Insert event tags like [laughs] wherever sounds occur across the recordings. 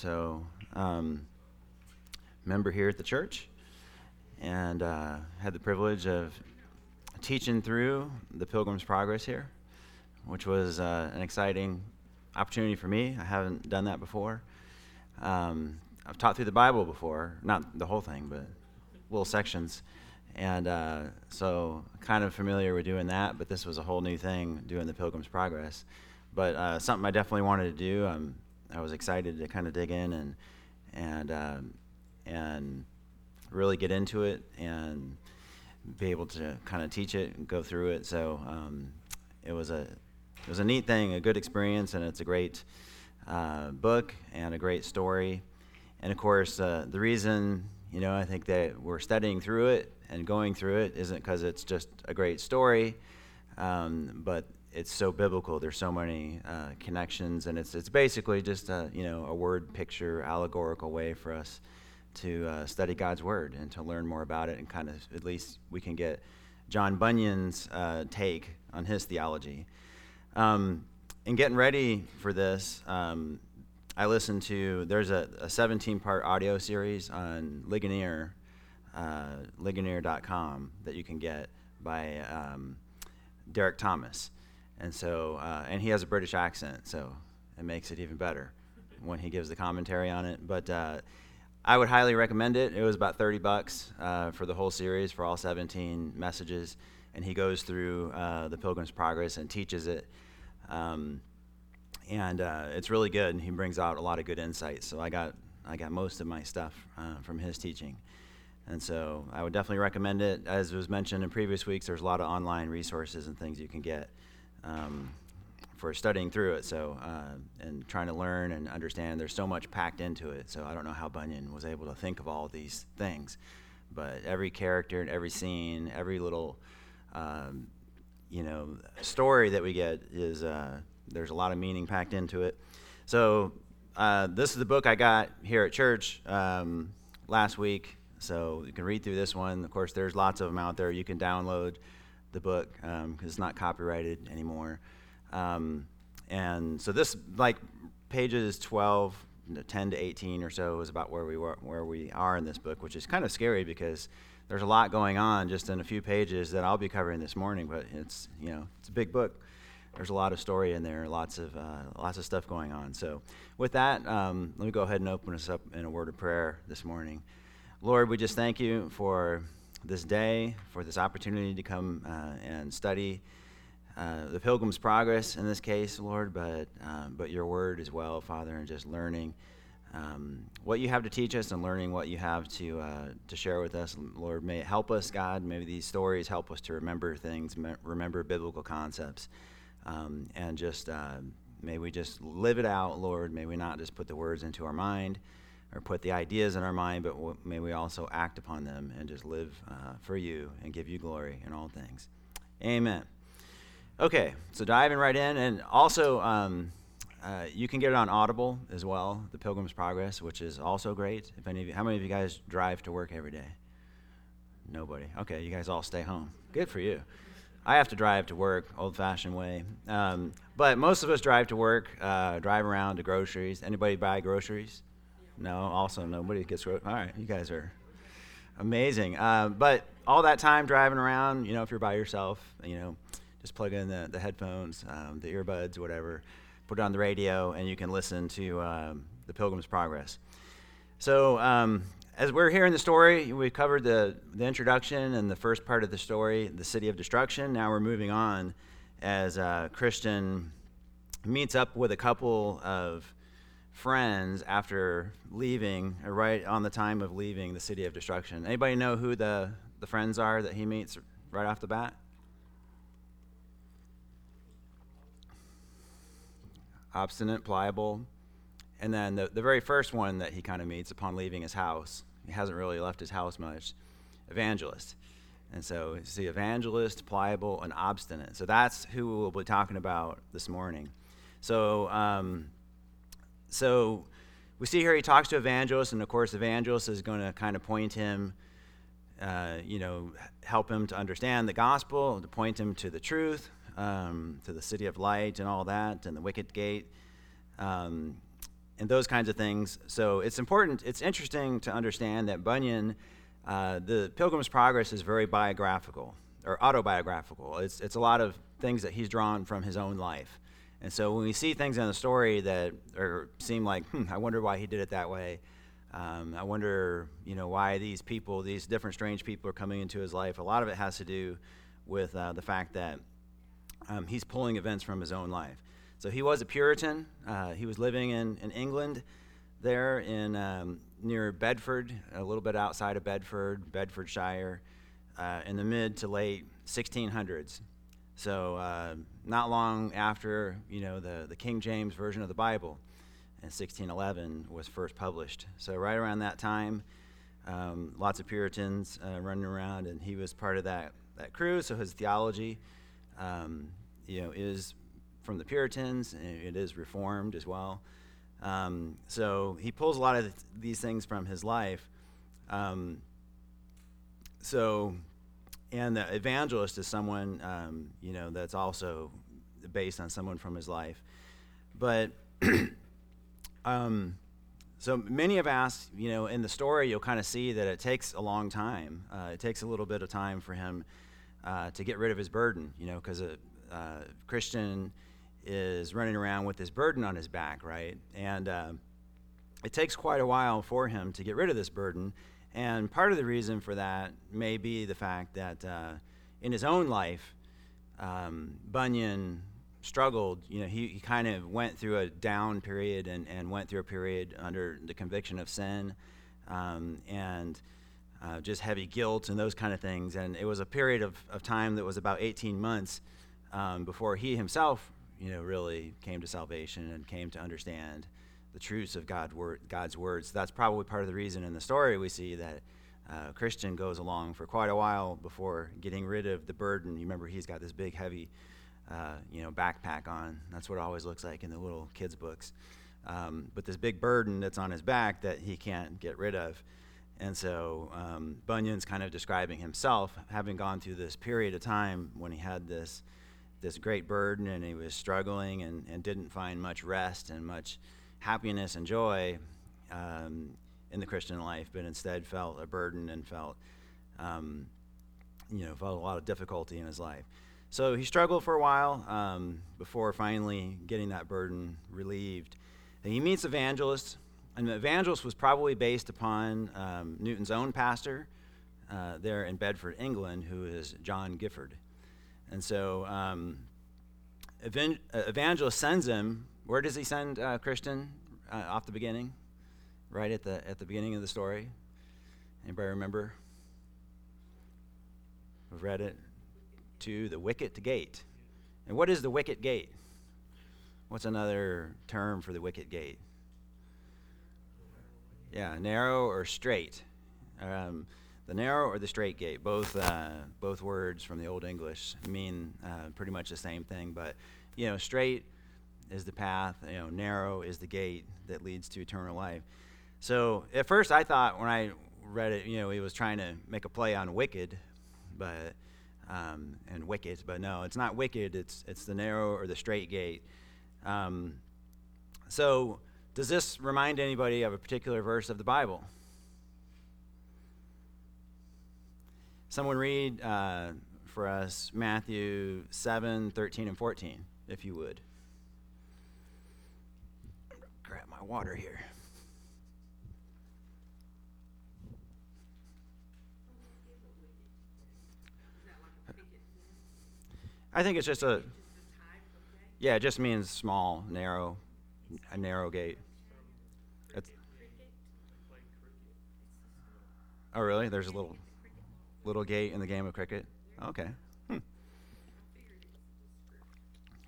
So, um, member here at the church, and uh, had the privilege of teaching through the Pilgrim's Progress here, which was uh, an exciting opportunity for me. I haven't done that before. Um, I've taught through the Bible before, not the whole thing, but little sections. And uh, so, kind of familiar with doing that, but this was a whole new thing, doing the Pilgrim's Progress. But uh, something I definitely wanted to do. Um, I was excited to kind of dig in and and um, and really get into it and be able to kind of teach it and go through it. So um, it was a it was a neat thing, a good experience, and it's a great uh, book and a great story. And of course, uh, the reason you know I think that we're studying through it and going through it isn't because it's just a great story, um, but it's so biblical. There's so many uh, connections, and it's it's basically just a you know a word picture, allegorical way for us to uh, study God's word and to learn more about it, and kind of at least we can get John Bunyan's uh, take on his theology. Um, in getting ready for this, um, I listened to there's a, a 17 part audio series on Ligonier, uh, Ligonier.com that you can get by um, Derek Thomas and so, uh, and he has a British accent, so it makes it even better when he gives the commentary on it. But uh, I would highly recommend it. It was about 30 bucks uh, for the whole series for all 17 messages, and he goes through uh, the Pilgrim's Progress and teaches it. Um, and uh, it's really good, and he brings out a lot of good insights. So I got I got most of my stuff uh, from his teaching. And so I would definitely recommend it. As was mentioned in previous weeks, there's a lot of online resources and things you can get um, for studying through it. So uh, and trying to learn and understand. There's so much packed into it. So I don't know how Bunyan was able to think of all these things, but every character and every scene, every little um, you know story that we get is uh, there's a lot of meaning packed into it. So uh, this is the book I got here at church um, last week. So you can read through this one. Of course, there's lots of them out there. You can download the book because um, it's not copyrighted anymore. Um, and so this, like pages 12, 10 to 18 or so, is about where we were, where we are in this book, which is kind of scary because there's a lot going on just in a few pages that I'll be covering this morning. But it's you know it's a big book. There's a lot of story in there, lots of uh, lots of stuff going on. So with that, um, let me go ahead and open us up in a word of prayer this morning. Lord, we just thank you for this day, for this opportunity to come uh, and study uh, the Pilgrim's Progress in this case, Lord, but, um, but your word as well, Father, and just learning um, what you have to teach us and learning what you have to, uh, to share with us. Lord, may it help us, God. Maybe these stories help us to remember things, remember biblical concepts, um, and just uh, may we just live it out, Lord. May we not just put the words into our mind or put the ideas in our mind, but may we also act upon them and just live uh, for you and give you glory in all things. Amen. Okay, so diving right in, and also um, uh, you can get it on Audible as well, The Pilgrim's Progress, which is also great. If any of you, how many of you guys drive to work every day? Nobody. Okay, you guys all stay home. Good for you. I have to drive to work, old-fashioned way. Um, but most of us drive to work, uh, drive around to groceries. Anybody buy groceries? No, also nobody gets. All right, you guys are amazing. Uh, but all that time driving around, you know, if you're by yourself, you know, just plug in the, the headphones, um, the earbuds, whatever, put it on the radio, and you can listen to um, the Pilgrim's Progress. So, um, as we're hearing the story, we covered the, the introduction and the first part of the story, the city of destruction. Now we're moving on as uh, Christian meets up with a couple of friends after leaving, right on the time of leaving the city of destruction. Anybody know who the, the friends are that he meets right off the bat? Obstinate, pliable. And then the, the very first one that he kind of meets upon leaving his house, he hasn't really left his house much, evangelist. And so see, evangelist, pliable, and obstinate. So that's who we'll be talking about this morning. So, um, so we see here he talks to evangelist, and of course, evangelist is going to kind of point him, uh, you know, help him to understand the gospel, to point him to the truth, um, to the city of light, and all that, and the wicket gate. Um, and those kinds of things. So it's important, it's interesting to understand that Bunyan, uh, the Pilgrim's Progress is very biographical or autobiographical. It's, it's a lot of things that he's drawn from his own life. And so when we see things in the story that are, seem like, hmm, I wonder why he did it that way. Um, I wonder, you know, why these people, these different strange people, are coming into his life. A lot of it has to do with uh, the fact that um, he's pulling events from his own life. So he was a Puritan. Uh, he was living in, in England, there in um, near Bedford, a little bit outside of Bedford, Bedfordshire, uh, in the mid to late 1600s. So uh, not long after you know the, the King James version of the Bible in 1611 was first published. So right around that time, um, lots of Puritans uh, running around, and he was part of that that crew. So his theology, um, you know, is from the Puritans, and it is Reformed as well. Um, so he pulls a lot of th- these things from his life. Um, so, and the evangelist is someone, um, you know, that's also based on someone from his life. But, [clears throat] um, so many have asked, you know, in the story, you'll kind of see that it takes a long time. Uh, it takes a little bit of time for him uh, to get rid of his burden, you know, because a, a Christian is running around with this burden on his back, right? And uh, it takes quite a while for him to get rid of this burden. And part of the reason for that may be the fact that uh, in his own life, um, Bunyan struggled. You know, he, he kind of went through a down period and, and went through a period under the conviction of sin um, and uh, just heavy guilt and those kind of things. And it was a period of, of time that was about 18 months um, before he himself you know, really came to salvation and came to understand the truths of God word, God's words. That's probably part of the reason in the story we see that uh, Christian goes along for quite a while before getting rid of the burden. You remember he's got this big, heavy, uh, you know, backpack on. That's what it always looks like in the little kids' books. Um, but this big burden that's on his back that he can't get rid of. And so um, Bunyan's kind of describing himself having gone through this period of time when he had this this great burden and he was struggling and, and didn't find much rest and much happiness and joy um, in the Christian life, but instead felt a burden and felt, um, you know, felt a lot of difficulty in his life. So he struggled for a while um, before finally getting that burden relieved. And he meets Evangelist, and the Evangelist was probably based upon um, Newton's own pastor uh, there in Bedford, England, who is John Gifford. And so um, uh, evangelist sends him. Where does he send uh, Christian uh, off the beginning? Right at the at the beginning of the story. Anybody remember? We've read it to the wicket gate. And what is the wicket gate? What's another term for the wicket gate? Yeah, narrow or straight. Um, the narrow or the straight gate, both uh, both words from the Old English mean uh, pretty much the same thing. But you know, straight is the path. You know, narrow is the gate that leads to eternal life. So at first, I thought when I read it, you know, he was trying to make a play on wicked, but um, and wicked, but no, it's not wicked. It's it's the narrow or the straight gate. Um, so does this remind anybody of a particular verse of the Bible? Someone read uh, for us Matthew 7, 13, and 14, if you would. My water here. I think it's just a. Yeah, it just means small, narrow, a narrow gate. Oh, really? There's a little little gate in the game of cricket? Okay. Hmm.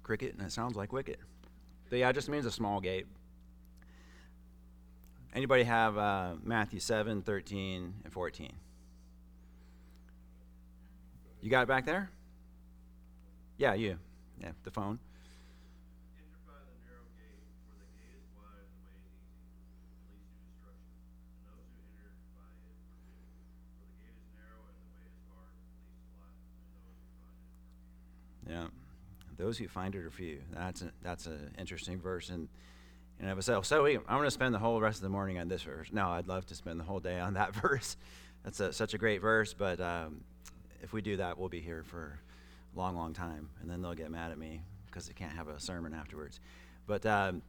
Cricket, and it sounds like wicket. But yeah, it just means a small gate. Anybody have uh, Matthew 7, 13, and 14? You got it back there? Yeah, you. Yeah, the phone. Yeah, those who find it are few. That's a, that's an interesting verse, and And I was so I'm going to spend the whole rest of the morning on this verse. No, I'd love to spend the whole day on that [laughs] verse. That's a, such a great verse, but um, if we do that, we'll be here for a long, long time, and then they'll get mad at me because they can't have a sermon afterwards. But um,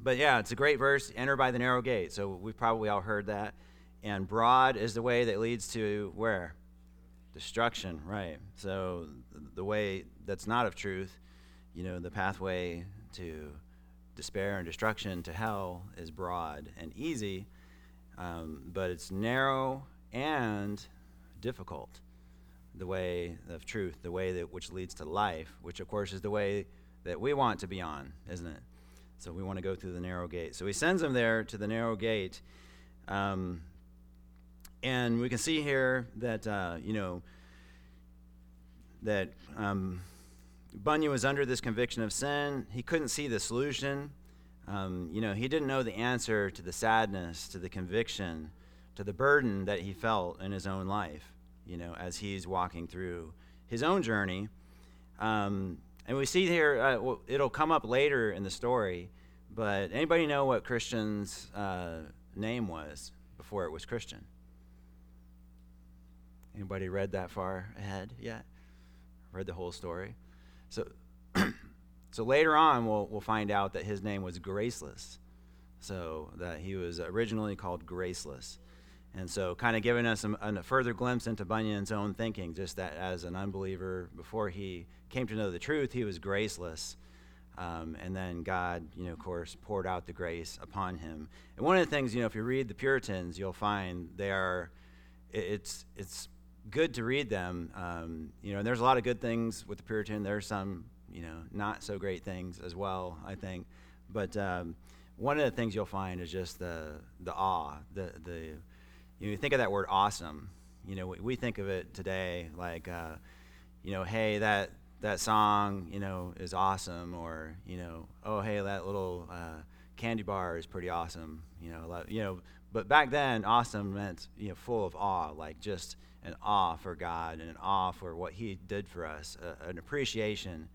but yeah, it's a great verse. Enter by the narrow gate. So we've probably all heard that. And broad is the way that leads to where? Destruction, right. So the way that's not of truth, you know, the pathway to despair and destruction to hell is broad and easy, um, but it's narrow and difficult. The way of truth, the way that which leads to life, which of course is the way that we want to be on, isn't it? So we want to go through the narrow gate. So he sends them there to the narrow gate. Um, and we can see here that, uh, you know, that um, Bunyan was under this conviction of sin. He couldn't see the solution. Um, you know, he didn't know the answer to the sadness, to the conviction, to the burden that he felt in his own life, you know, as he's walking through his own journey. Um, and we see here, uh, it'll come up later in the story, but anybody know what Christian's uh, name was before it was Christian? Anybody read that far ahead yet? Read the whole story? So, [clears throat] so later on, we'll, we'll find out that his name was Graceless. So that he was originally called Graceless. And so, kind of giving us a, further glimpse into Bunyan's own thinking, just that as an unbeliever, before he came to know the truth, he was graceless. Um, and then God, you know, of course, poured out the grace upon him. And one of the things, you know, if you read the Puritans, you'll find they are, it's, it's good to read them. Um, you know, and there's a lot of good things with the Puritan. There's some, you know, not so great things as well, I think. But um, one of the things you'll find is just the, the awe, the, the, you, know, you think of that word awesome. You know, we, we think of it today like, uh, you know, hey, that, that song, you know, is awesome, or, you know, oh, hey, that little uh, candy bar is pretty awesome, you know, you know, but back then, awesome meant, you know, full of awe, like just an awe for God and an awe for what He did for us, a, an appreciation,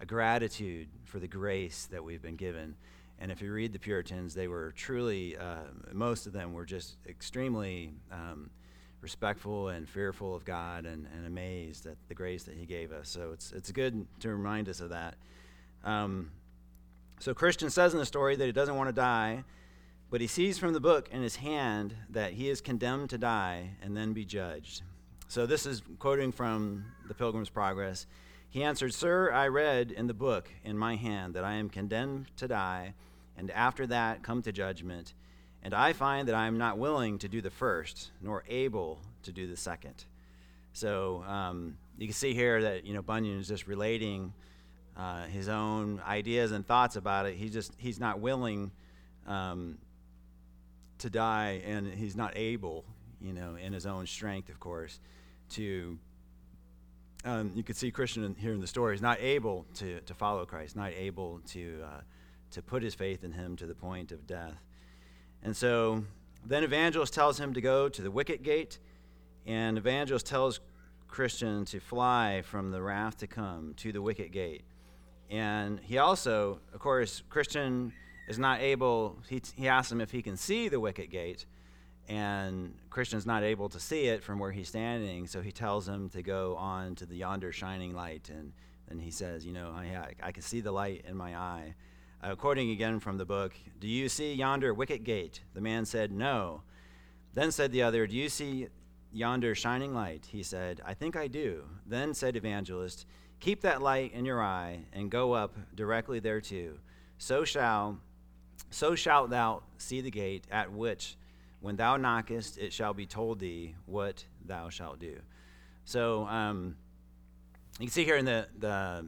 a gratitude for the grace that we've been given. And if you read the Puritans, they were truly, uh, most of them were just extremely um, respectful and fearful of God and, and, amazed at the grace that He gave us. So it's, it's good to remind us of that. Um, so Christian says in the story that he doesn't want to die, but he sees from the book in his hand that he is condemned to die and then be judged. So this is quoting from the Pilgrim's Progress. He answered, Sir, I read in the book in my hand that I am condemned to die, and after that come to judgment. And I find that I am not willing to do the first, nor able to do the second. So um, you can see here that you know Bunyan is just relating uh, his own ideas and thoughts about it. He just he's not willing um, to die, and he's not able, you know, in his own strength, of course, to. Um, you could see Christian here in the story is not able to, to follow Christ, not able to uh, to put his faith in him to the point of death. And so then Evangelist tells him to go to the wicket gate, and Evangelist tells Christian to fly from the wrath to come to the wicket gate. And he also, of course, Christian is not able, he, he asks him if he can see the wicket gate, and Christian's not able to see it from where he's standing, so he tells him to go on to the yonder shining light, and then he says, you know, I, I can see the light in my eye. Uh, quoting again from the book, Do you see yonder wicket gate? The man said, No. Then said the other, Do you see yonder shining light? He said, I think I do. Then said Evangelist, Keep that light in your eye and go up directly thereto. So shall so shalt thou see the gate at which, when thou knockest, it shall be told thee what thou shalt do. So um, you can see here in the, the,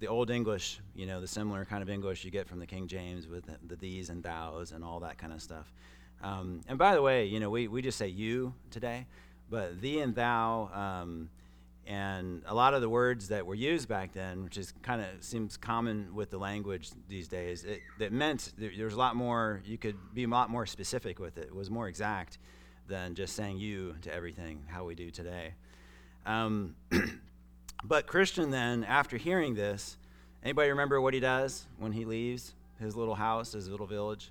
the Old English, you know, the similar kind of English you get from the King James with the, the these and thous and all that kind of stuff. Um, and by the way, you know, we, we just say you today, but thee and thou. Um, and a lot of the words that were used back then, which is kind of seems common with the language these days, it, it meant there, there was a lot more. You could be a lot more specific with it. It was more exact than just saying you to everything, how we do today. Um, [clears throat] but Christian then, after hearing this, anybody remember what he does when he leaves? his little house, his little village,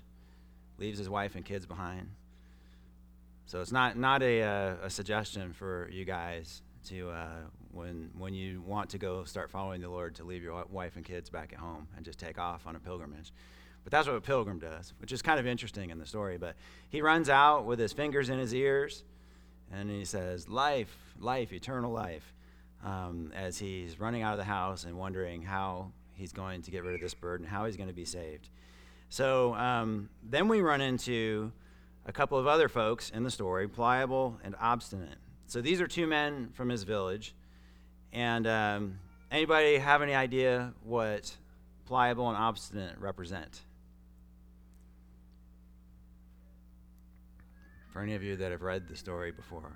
leaves his wife and kids behind. So it's not, not a, uh, a suggestion for you guys to, uh, when, when you want to go start following the Lord, to leave your wife and kids back at home and just take off on a pilgrimage. But that's what a pilgrim does, which is kind of interesting in the story. But he runs out with his fingers in his ears and he says, Life, life, eternal life, um, as he's running out of the house and wondering how he's going to get rid of this burden, how he's going to be saved. So um, then we run into a couple of other folks in the story, pliable and obstinate. So these are two men from his village. And um, anybody have any idea what pliable and obstinate represent? For any of you that have read the story before,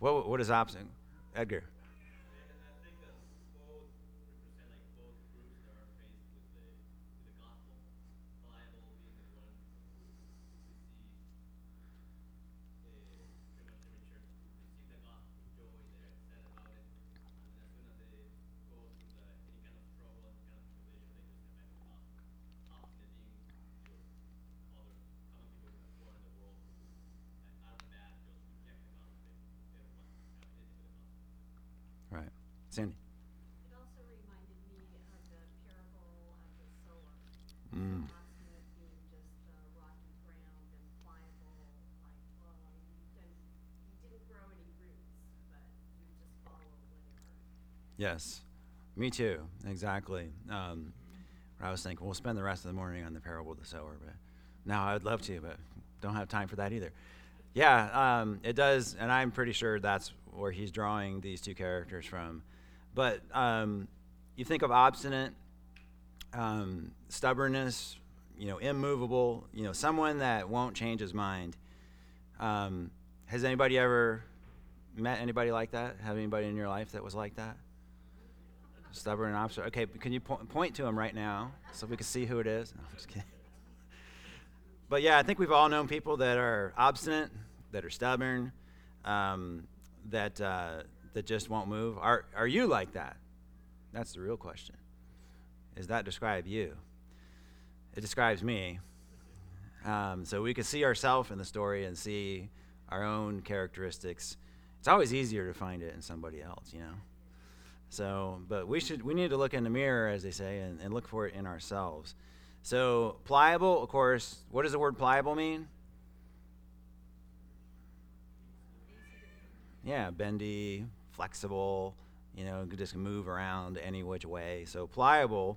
what, what is obstinate? Edgar. Sandy. It also reminded me of the parable of the sower. Mm. Obstinate being just the rocky ground and pliable, like, well, you, can, you didn't grow any roots, but you just follow whatever. Yes, me too, exactly. Um, I was thinking, we'll spend the rest of the morning on the parable of the sower, but now I'd love to, but don't have time for that either. Yeah, um, it does, and I'm pretty sure that's where he's drawing these two characters from. But um, you think of obstinate, um, stubbornness, you know, immovable, you know, someone that won't change his mind. Um, has anybody ever met anybody like that? Have anybody in your life that was like that? Stubborn and obstinate. Okay, can you po- point to him right now so we can see who it is? [laughs] No, I'm just kidding. But yeah, I think we've all known people that are obstinate, that are stubborn, um, that uh, that just won't move? Are, are you like that? That's the real question. Does that describe you? It describes me. Um, so we can see ourselves in the story and see our own characteristics. It's always easier to find it in somebody else, you know. So, but we should we need to look in the mirror, as they say, and, and look for it in ourselves. So pliable, of course. What does the word pliable mean? Yeah, bendy, flexible, you know, just move around any which way. So pliable,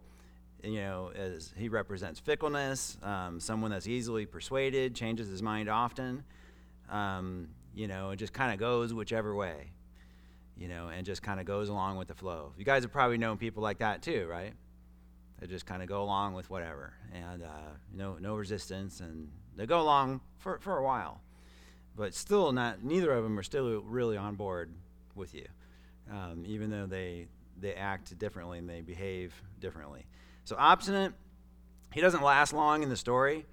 you know, as he represents fickleness, um, someone that's easily persuaded, changes his mind often, um, you know, it just kind of goes whichever way, you know, and just kind of goes along with the flow. You guys have probably known people like that too, right? They just kind of go along with whatever, and uh, no no resistance, and they go along for for a while, but still not. Neither of them are still really on board with you, um, even though they they act differently and they behave differently. So obstinate, he doesn't last long in the story.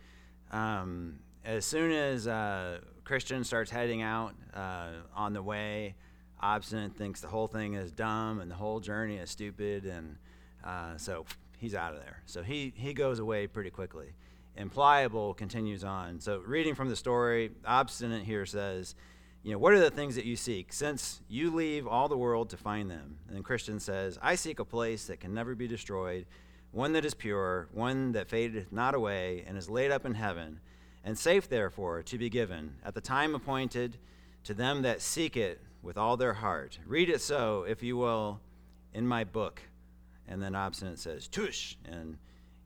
Um, as soon as uh, Christian starts heading out uh, on the way, obstinate thinks the whole thing is dumb and the whole journey is stupid, and uh, so he's out of there. So he he goes away pretty quickly. And pliable continues on. So reading from the story, obstinate here says you know, what are the things that you seek? Since you leave all the world to find them. And Christian says, I seek a place that can never be destroyed, one that is pure, one that fadeth not away, and is laid up in heaven, and safe therefore to be given at the time appointed to them that seek it with all their heart. Read it so, if you will, in my book. And then Obstinate says, Tush! And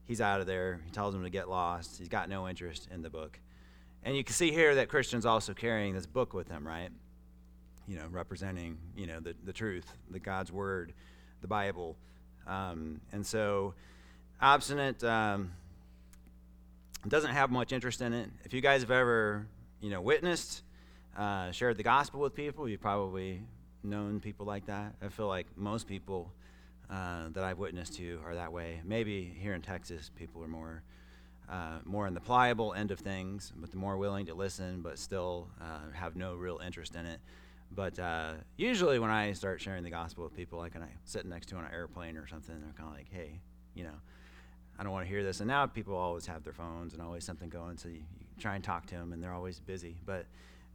he's out of there. He tells him to get lost. He's got no interest in the book. And you can see here that Christian's also carrying this book with him, right? You know, representing, you know, the, the truth, the God's word, the Bible. Um, and so, obstinate um, doesn't have much interest in it. If you guys have ever, you know, witnessed, uh, shared the gospel with people, you've probably known people like that. I feel like most people uh, that I've witnessed to are that way. Maybe here in Texas, people are more uh, more in the pliable end of things, but the more willing to listen, but still uh, have no real interest in it. But uh, usually, when I start sharing the gospel with people, like when I sit next to on an airplane or something, they're kind of like, "Hey, you know, I don't want to hear this. And now people always have their phones and always something going, so you, you try and talk to them, and they're always busy. But,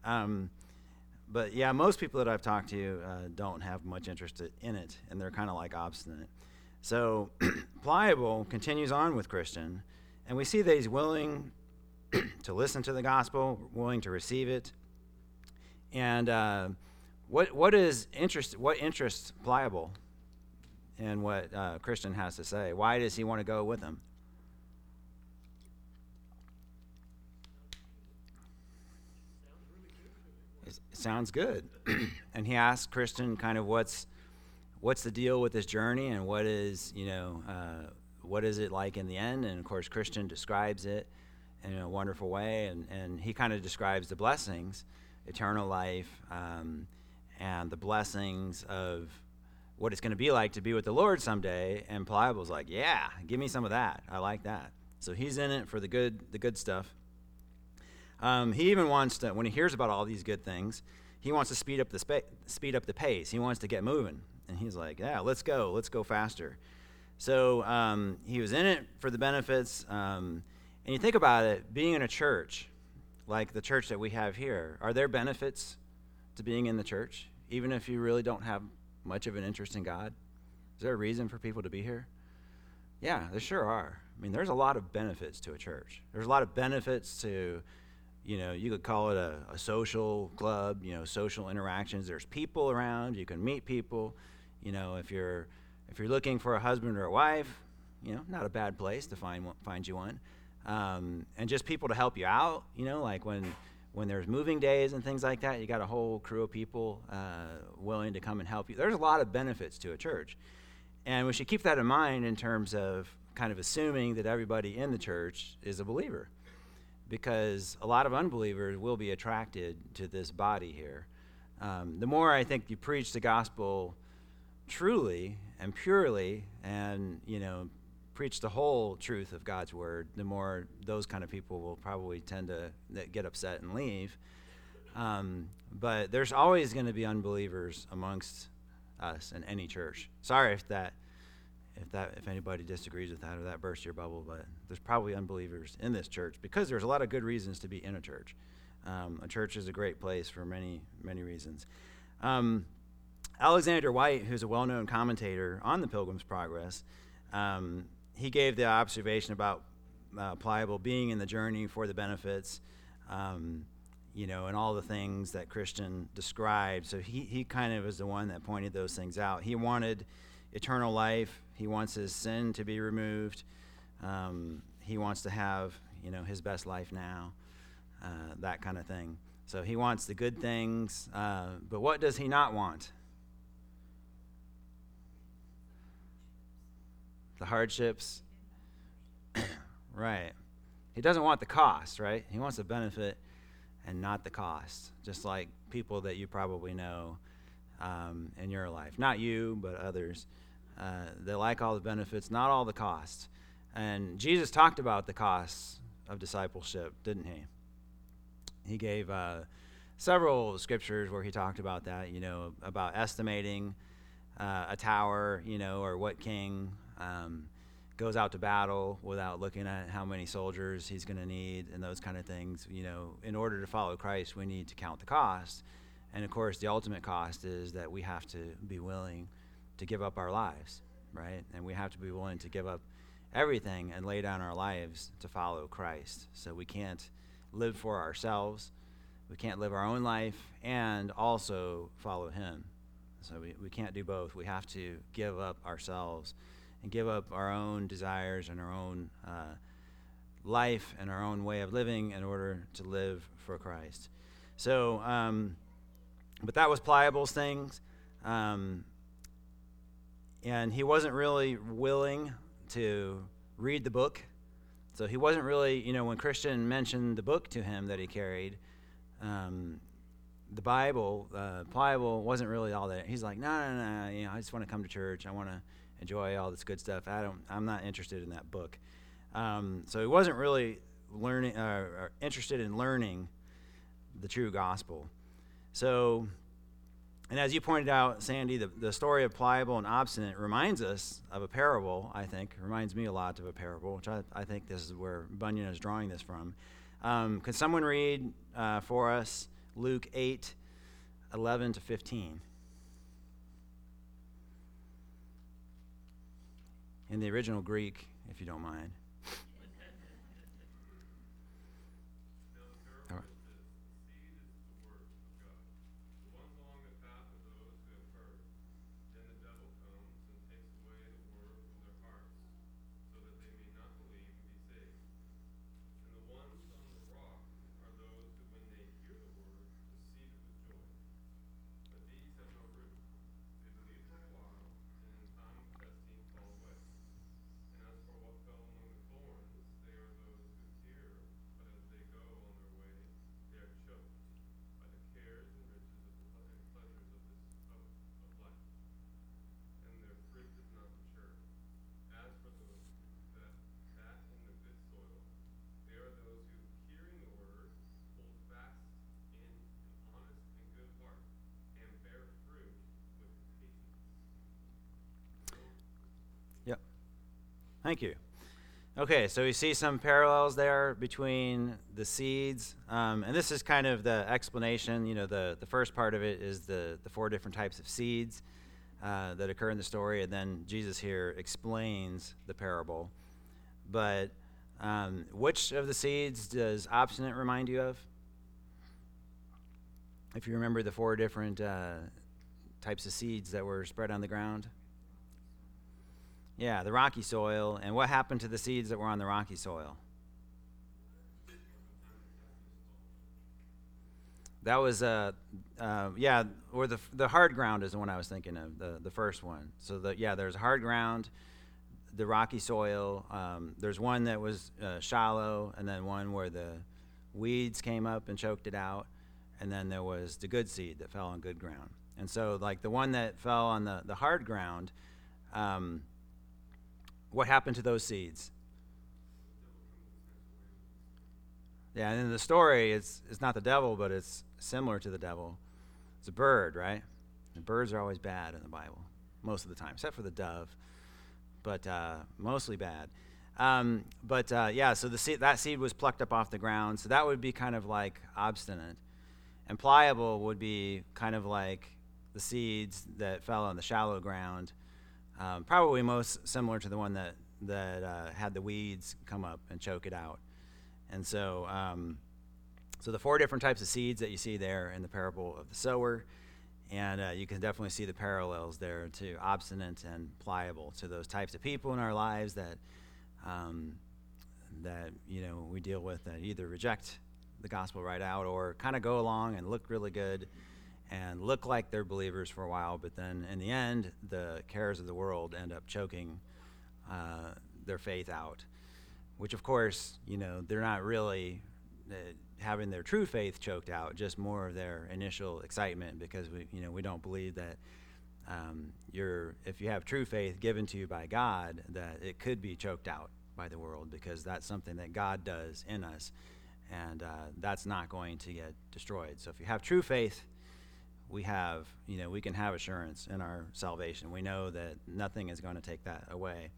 um, but yeah, most people that I've talked to uh, don't have much interest in it, and they're kind of like obstinate. So [clears throat] Pliable continues on with Christian, and we see that he's willing [clears throat] to listen to the gospel, willing to receive it. And uh, what what is interest? What interests Pliable in what uh, Christian has to say? Why does he want to go with him? It sounds good, [clears throat] and he asks Christian kind of what's what's the deal with this journey and what is you know uh, what is it like in the end? And of course christian describes it in a wonderful way. And, and he kind of describes the blessings eternal life um, and the blessings of what it's going to be like to be with the lord someday. And pliable's like yeah give me some of that. I like that. So he's in it for the good the good stuff um, he even wants to when he hears about all these good things he wants to speed up the spa- speed up the pace he wants to get moving and he's like, yeah, let's go. Let's go faster. So um, he was in it for the benefits. Um, and you think about it, being in a church, like the church that we have here, are there benefits to being in the church, even if you really don't have much of an interest in God? Is there a reason for people to be here? Yeah, there sure are. I mean, there's a lot of benefits to a church. There's a lot of benefits to, you know, you could call it a, a social club, you know, social interactions. There's people around, you can meet people. You know, if you're if you're looking for a husband or a wife, you know, not a bad place to find find you one. Um, and just people to help you out. You know, like when when there's moving days and things like that, you got a whole crew of people uh, willing to come and help you. There's a lot of benefits to a church, and we should keep that in mind in terms of kind of assuming that everybody in the church is a believer, because a lot of unbelievers will be attracted to this body here. Um, the more I think you preach the gospel truly and purely and, you know, preach the whole truth of God's word, the more those kind of people will probably tend to get upset and leave. Um, but there's always going to be unbelievers amongst us in any church. Sorry if that, if that, if anybody disagrees with that or that bursts your bubble, but there's probably unbelievers in this church because there's a lot of good reasons to be in a church. Um, a church is a great place for many, many reasons. Um, Alexander Whyte, who's a well known commentator on the Pilgrim's Progress, um, he gave the observation about uh, Pliable being in the journey for the benefits, um, you know, and all the things that Christian described. So he, he kind of is the one that pointed those things out. He wanted eternal life, he wants his sin to be removed, um, he wants to have, you know, his best life now, uh, that kind of thing. So he wants the good things, uh, but what does he not want? the hardships. [coughs] right. He doesn't want the cost, right? He wants the benefit and not the cost, just like people that you probably know um, in your life. Not you, but others. Uh, they like all the benefits, not all the costs. And Jesus talked about the costs of discipleship, didn't he? He gave uh, several scriptures where he talked about that, you know, about estimating uh, a tower, you know, or what king um, goes out to battle without looking at how many soldiers he's going to need and those kind of things. You know, in order to follow Christ, we need to count the cost. And of course, the ultimate cost is that we have to be willing to give up our lives, right? And we have to be willing to give up everything and lay down our lives to follow Christ. So we can't live for ourselves, we can't live our own life, and also follow Him. So we, we can't do both. We have to give up ourselves and give up our own desires and our own uh, life and our own way of living in order to live for Christ. So, um, but that was Pliable's things. Um, and he wasn't really willing to read the book. So he wasn't really, you know, when Christian mentioned the book to him that he carried, um, the Bible, uh, Pliable wasn't really all that. He's like, no, no, no, you know, I just want to come to church. I want to enjoy all this good stuff. I don't. I'm not interested in that book. Um, so he wasn't really learning uh, interested in learning the true gospel. So and as you pointed out, Sandy, the, the story of pliable and obstinate reminds us of a parable, I think. Reminds me a lot of a parable, which I, I think this is where Bunyan is drawing this from. Um, could someone read uh, for us Luke 8, 11 to 15? In the original Greek, if you don't mind. Thank you. Okay, so we see some parallels there between the seeds, um, and this is kind of the explanation. You know, the, the first part of it is the, the four different types of seeds uh, that occur in the story, and then Jesus here explains the parable. But um, which of the seeds does obstinate remind you of? If you remember the four different uh, types of seeds that were spread on the ground. Yeah, the rocky soil. And what happened to the seeds that were on the rocky soil? That was, uh, uh, yeah, or the, the hard ground is the one I was thinking of, the, the first one. So, the, yeah, there's hard ground, the rocky soil. Um, there's one that was uh, shallow, and then one where the weeds came up and choked it out. And then there was the good seed that fell on good ground. And so, like the one that fell on the, the hard ground, um, what happened to those seeds? Yeah, and in the story, it's, it's not the devil, but it's similar to the devil. It's a bird, right? And birds are always bad in the Bible, most of the time, except for the dove, but uh, mostly bad. Um, but uh, yeah, so the seed, that seed was plucked up off the ground. So that would be kind of like obstinate. And pliable would be kind of like the seeds that fell on the shallow ground um, probably most similar to the one that that uh, had the weeds come up and choke it out. And so, um, so the four different types of seeds that you see there in the parable of the sower, and uh, you can definitely see the parallels there to obstinate and pliable to those types of people in our lives that um, that you know we deal with that either reject the gospel right out or kind of go along and look really good and look like they're believers for a while, but then in the end, the cares of the world end up choking uh, their faith out. Which, of course, you know, they're not really uh, having their true faith choked out, just more of their initial excitement because we, you know, we don't believe that um, you're, if you have true faith given to you by God, that it could be choked out by the world because that's something that God does in us, and uh, that's not going to get destroyed. So if you have true faith, we have, you know, we can have assurance in our salvation. We know that nothing is going to take that away.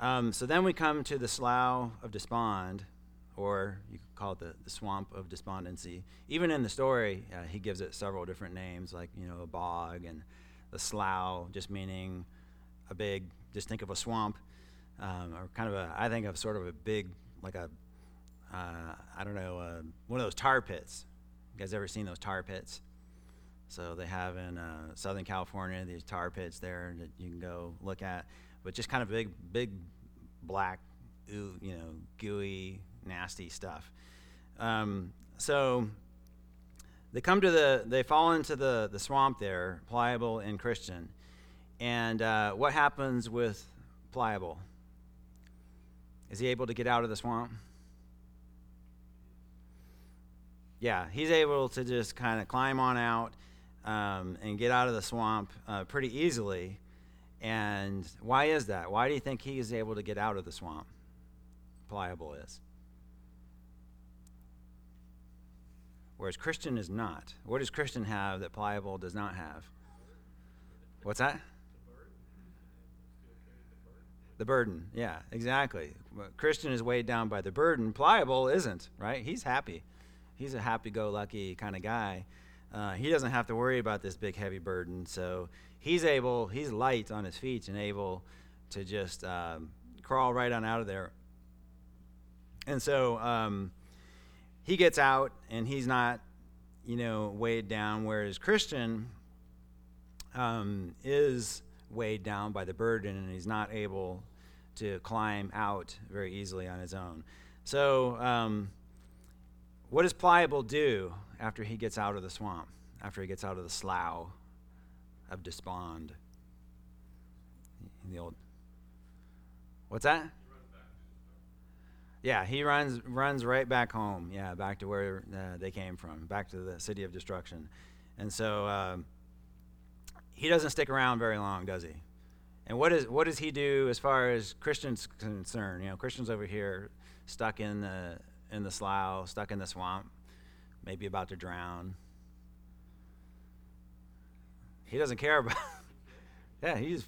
Um, so then we come to the slough of despond, or you could call it the, the swamp of despondency. Even in the story, uh, he gives it several different names, like, you know, a bog and the slough, just meaning a big, just think of a swamp, um, or kind of a, I think of sort of a big, like a, uh, I don't know, uh, one of those tar pits. You guys ever seen those tar pits? So they have in uh, Southern California these tar pits there that you can go look at, but just kind of big, big, black, you know, gooey, nasty stuff. Um, so they come to the, they fall into the the swamp there, pliable and Christian, and uh, what happens with pliable? Is he able to get out of the swamp? Yeah, he's able to just kind of climb on out um, and get out of the swamp uh, pretty easily. And why is that? Why do you think he is able to get out of the swamp? Pliable is. whereas Christian is not. What does Christian have that pliable does not have? What's that? The burden. The burden, yeah, exactly. Christian is weighed down by the burden. Pliable isn't, right? He's happy. He's a happy go lucky kind of guy. Uh, he doesn't have to worry about this big heavy burden. So he's able, he's light on his feet and able to just um, crawl right on out of there. And so um, he gets out and he's not, you know, weighed down, whereas Christian um, is weighed down by the burden and he's not able to climb out very easily on his own. So, um, what does Pliable do after he gets out of the swamp, after he gets out of the slough of despond? The old, what's that? Yeah, he runs runs right back home. Yeah, back to where uh, they came from, back to the city of destruction. And so uh, he doesn't stick around very long, does he? And what is what does he do as far as Christians concerned? You know, Christians over here stuck in the in the slough, stuck in the swamp, maybe about to drown. He doesn't care about. [laughs] yeah, he's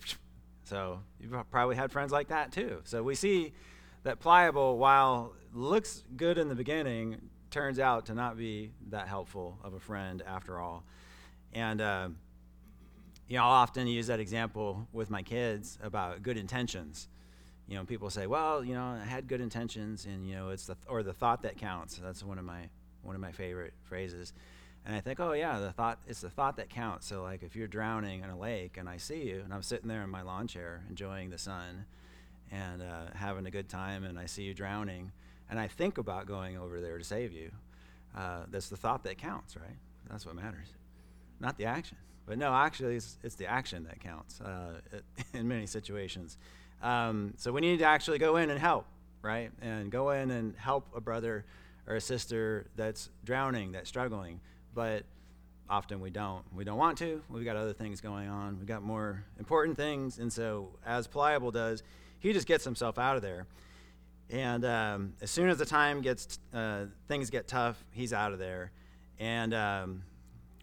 so you've probably had friends like that too. So we see that pliable, while looks good in the beginning, turns out to not be that helpful of a friend after all. And uh, you know, I'll often use that example with my kids about good intentions. You know, people say, "Well, you know, I had good intentions," and you know, it's the th- or the thought that counts. That's one of my one of my favorite phrases. And I think, oh yeah, the thought it's the thought that counts. So like, if you're drowning in a lake and I see you, and I'm sitting there in my lawn chair enjoying the sun, and uh, having a good time, and I see you drowning, and I think about going over there to save you, uh, that's the thought that counts, right? That's what matters, not the action. But no, actually, it's, it's the action that counts uh, [laughs] in many situations. Um, so we need to actually go in and help, right? And go in and help a brother or a sister that's drowning, that's struggling. But often we don't. We don't want to. We've got other things going on. We've got more important things. And so, as Pliable does, he just gets himself out of there. And um, as soon as the time gets, uh, things get tough, he's out of there. And um,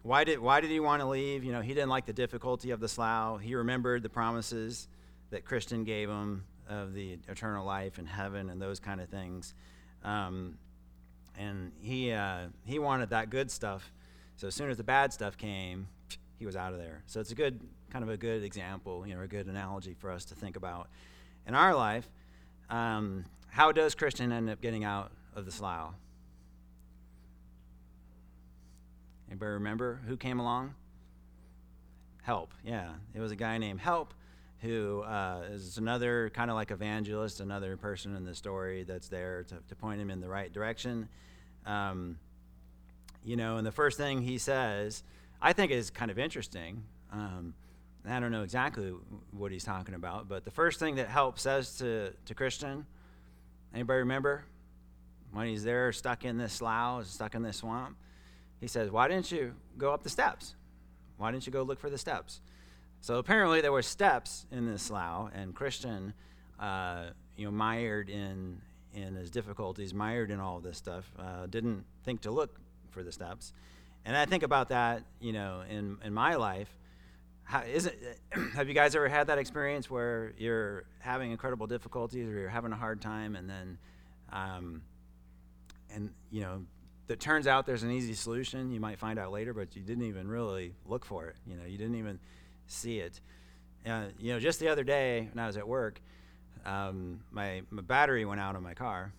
why did, why did he want to leave? You know, he didn't like the difficulty of the slough. He remembered the promises that Christian gave him of the eternal life and heaven and those kind of things. Um, and he, uh, he wanted that good stuff. So as soon as the bad stuff came, he was out of there. So it's a good, kind of a good example, you know, a good analogy for us to think about. In our life, um, how does Christian end up getting out of the slough? Anybody remember who came along? Help, yeah. It was a guy named Help who uh, is another kind of like evangelist, another person in the story that's there to, to point him in the right direction. Um, you know, and the first thing he says, I think is kind of interesting. Um, I don't know exactly what he's talking about, but the first thing that Help says to, to Christian, anybody remember? When he's there stuck in this slough, stuck in this swamp, he says, Why didn't you go up the steps? Why didn't you go look for the steps? So apparently there were steps in this slough, and Christian, uh, you know, mired in in his difficulties, mired in all of this stuff, uh, didn't think to look for the steps. And I think about that, you know, in in my life. How, is it, [clears throat] have you guys ever had that experience where you're having incredible difficulties or you're having a hard time, and then, um, and you know, it turns out there's an easy solution. You might find out later, but you didn't even really look for it. You know, you didn't even see it. Uh, you know, just the other day when I was at work, um, my, my battery went out on my car,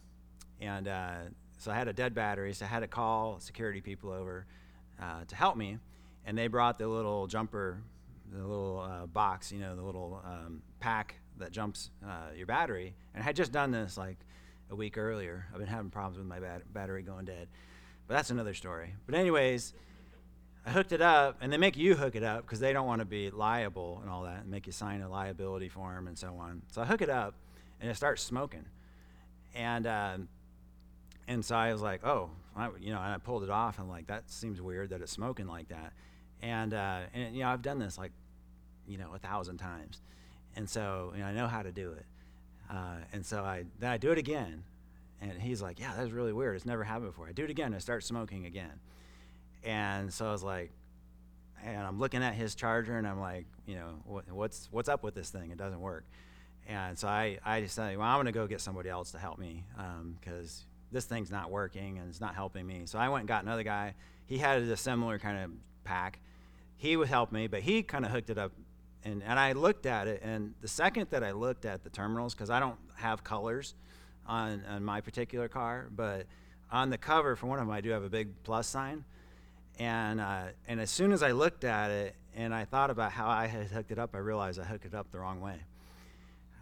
and uh, so I had a dead battery. So I had to call security people over uh, to help me, and they brought the little jumper, the little uh, box, you know, the little um, pack that jumps uh, your battery. And I had just done this like a week earlier. I've been having problems with my bat- battery going dead. But that's another story. But, anyways, I hooked it up, and they make you hook it up because they don't want to be liable and all that, and make you sign a liability form and so on. So I hook it up, and it starts smoking. And, uh, and so I was like, oh, I, you know, and I pulled it off, and like, that seems weird that it's smoking like that. And, uh, and you know, I've done this like, you know, a thousand times. And so, you know, I know how to do it. Uh, and so I, then I do it again, and he's like, Yeah, that's really weird. It's never happened before. I do it again. I start smoking again. And so I was like, and I'm looking at his charger and I'm like, you know, what, what's what's up with this thing? It doesn't work. And so I, I decided, well, I'm going to go get somebody else to help me because um, this thing's not working and it's not helping me. So I went and got another guy. He had a similar kind of pack. He would help me, but he kind of hooked it up. And, and I looked at it, and the second that I looked at the terminals, because I don't have colors on, on my particular car, but on the cover for one of them, I do have a big plus sign. And, uh, and as soon as I looked at it and I thought about how I had hooked it up, I realized I hooked it up the wrong way.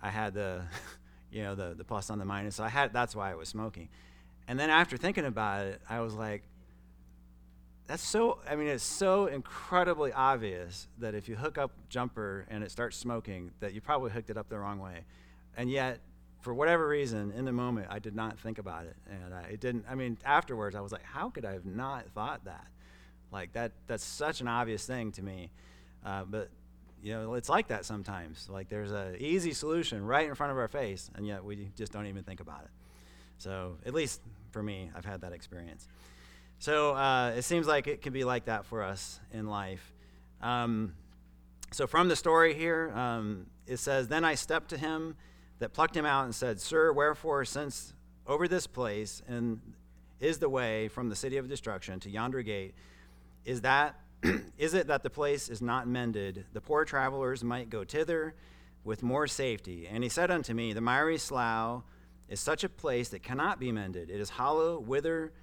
I had the, [laughs] you know, the, the plus on the minus. So I had, that's why I was smoking. And then after thinking about it, I was like, that's so, I mean, it's so incredibly obvious that if you hook up jumper and it starts smoking, that you probably hooked it up the wrong way. And yet, for whatever reason, in the moment, I did not think about it. And I, it didn't, I mean, afterwards, I was like, how could I have not thought that? Like, that, that's such an obvious thing to me. Uh, but you know, it's like that sometimes. Like there's an easy solution right in front of our face, and yet we just don't even think about it. So, at least for me, I've had that experience. So, uh, it seems like it can be like that for us in life. Um, so, from the story here, um, it says, Then I stepped to him that plucked him out and said, Sir, wherefore, since over this place and is the way from the city of destruction to yonder gate, is that [clears throat] is it that the place is not mended, the poor travelers might go thither with more safety? And he said unto me, The miry slough is such a place that cannot be mended. It is hollow, whither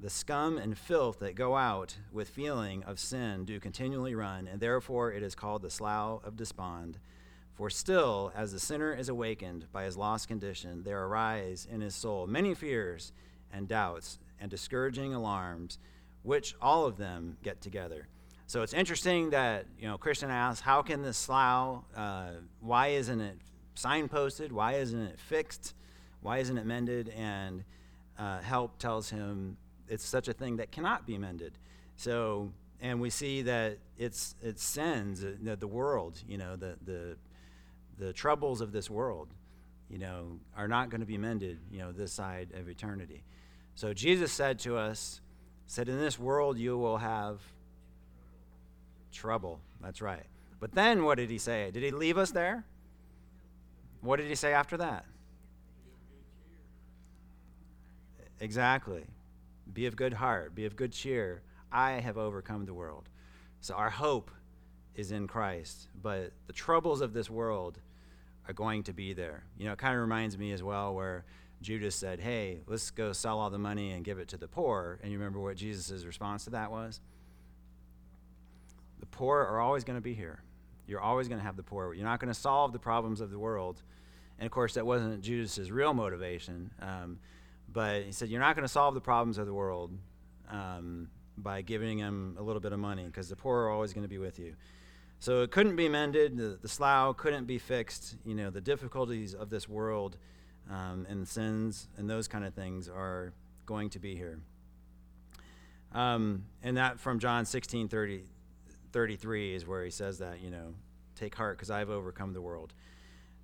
the scum and filth that go out with feeling of sin do continually run, and therefore it is called the slough of despond. For still, as the sinner is awakened by his lost condition, there arise in his soul many fears and doubts and discouraging alarms, which all of them get together. So it's interesting that you know Christian asks, how can this slough? Uh, why isn't it signposted? Why isn't it fixed? Why isn't it mended? And uh, help tells him it's such a thing that cannot be mended. So and we see that it's it sends uh, the, the world, you know, the the the troubles of this world, you know, are not going to be mended, you know, this side of eternity. So Jesus said to us, said, In this world you will have Trouble. That's right. But then what did he say? Did he leave us there? What did he say after that? Exactly. Be of good heart, be of good cheer. I have overcome the world. So our hope is in Christ, but the troubles of this world are going to be there. You know, it kind of reminds me as well where Judas said, Hey, let's go sell all the money and give it to the poor. And you remember what Jesus' response to that was? The poor are always going to be here. You're always going to have the poor. You're not going to solve the problems of the world. And of course, that wasn't Judas's real motivation. Um, but he said, You're not going to solve the problems of the world um, by giving them a little bit of money because the poor are always going to be with you. So it couldn't be mended. The, the slough couldn't be fixed. You know, the difficulties of this world um, and sins and those kind of things are going to be here. Um, and that from John 16 30, 33 is where he says that, you know, take heart because I've overcome the world.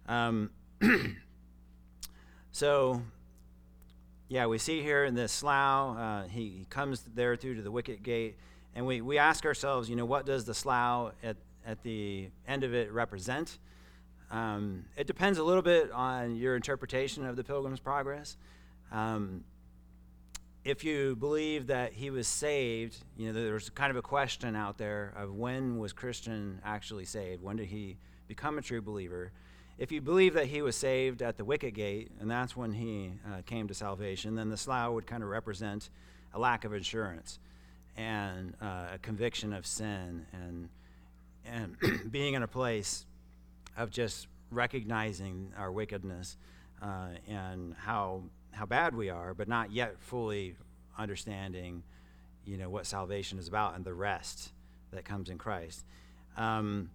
Um, [clears throat] so, yeah, we see here in this slough, uh, he, he, comes there through to the wicket gate, and we, we ask ourselves, you know, what does the slough at, at the end of it represent? Um, it depends a little bit on your interpretation of the Pilgrim's Progress. Um, if you believe that he was saved, you know, there's kind of a question out there of when was Christian actually saved? When did he become a true believer? If you believe that he was saved at the wicket gate, and that's when he uh, came to salvation, then the slough would kind of represent a lack of assurance and uh, a conviction of sin and, and [clears throat] being in a place of just recognizing our wickedness uh, and how how bad we are, but not yet fully understanding, you know, what salvation is about and the rest that comes in Christ. Um,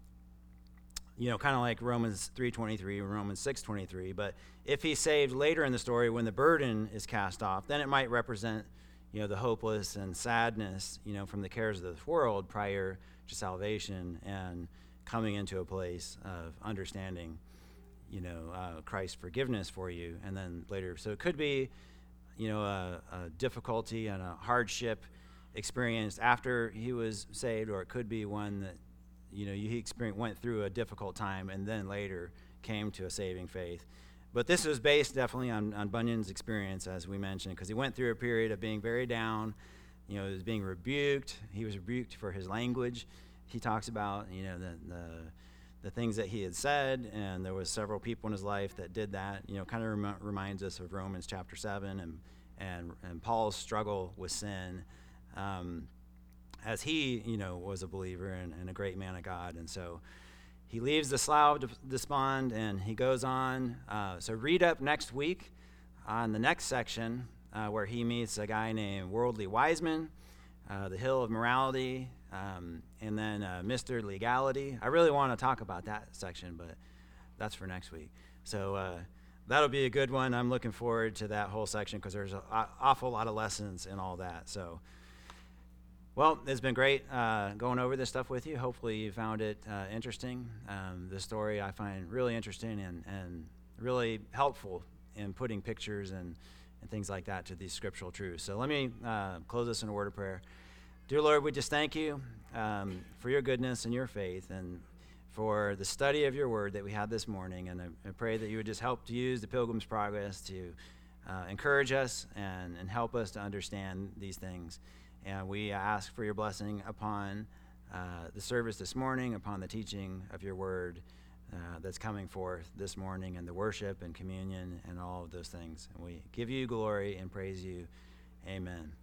you know, kind of like Romans 3:23 and Romans 6:23. But if he's saved later in the story, when the burden is cast off, then it might represent, you know, the hopeless and sadness, you know, from the cares of this world prior to salvation and coming into a place of understanding you know, uh, Christ's forgiveness for you, and then later. So it could be, you know, a, a difficulty and a hardship experienced after he was saved, or it could be one that you know he experienced, went through a difficult time and then later came to a saving faith. But this was based definitely on, on Bunyan's experience, as we mentioned, because he went through a period of being very down. You know, he was being rebuked. He was rebuked for his language. He talks about, you know, the, the, the things that he had said, and there was several people in his life that did that. You know, kind of rem- reminds us of Romans chapter 7 and, and, and Paul's struggle with sin. Um, as he, you know, was a believer and, and a great man of God. And so, he leaves the Slough Despond and he goes on. Uh, so read up next week on the next section uh, where he meets a guy named Worldly Wiseman, uh, the Hill of Morality, um, and then uh, Mr. Legality. I really want to talk about that section, but that's for next week. So uh, that'll be a good one. I'm looking forward to that whole section because there's an awful lot of lessons in all that. So. Well, it's been great uh, going over this stuff with you. Hopefully, you found it uh, interesting. Um, the story I find really interesting and, and really helpful in putting pictures and, and things like that to these scriptural truths. So, let me uh, close this in a word of prayer. Dear Lord, we just thank you um, for your goodness and your faith and for the study of your word that we had this morning. And I, I pray that you would just help to use the Pilgrim's Progress to uh, encourage us and, and help us to understand these things. And we ask for your blessing upon uh, the service this morning, upon the teaching of your word uh, that's coming forth this morning, and the worship and communion and all of those things. And we give you glory and praise you. Amen.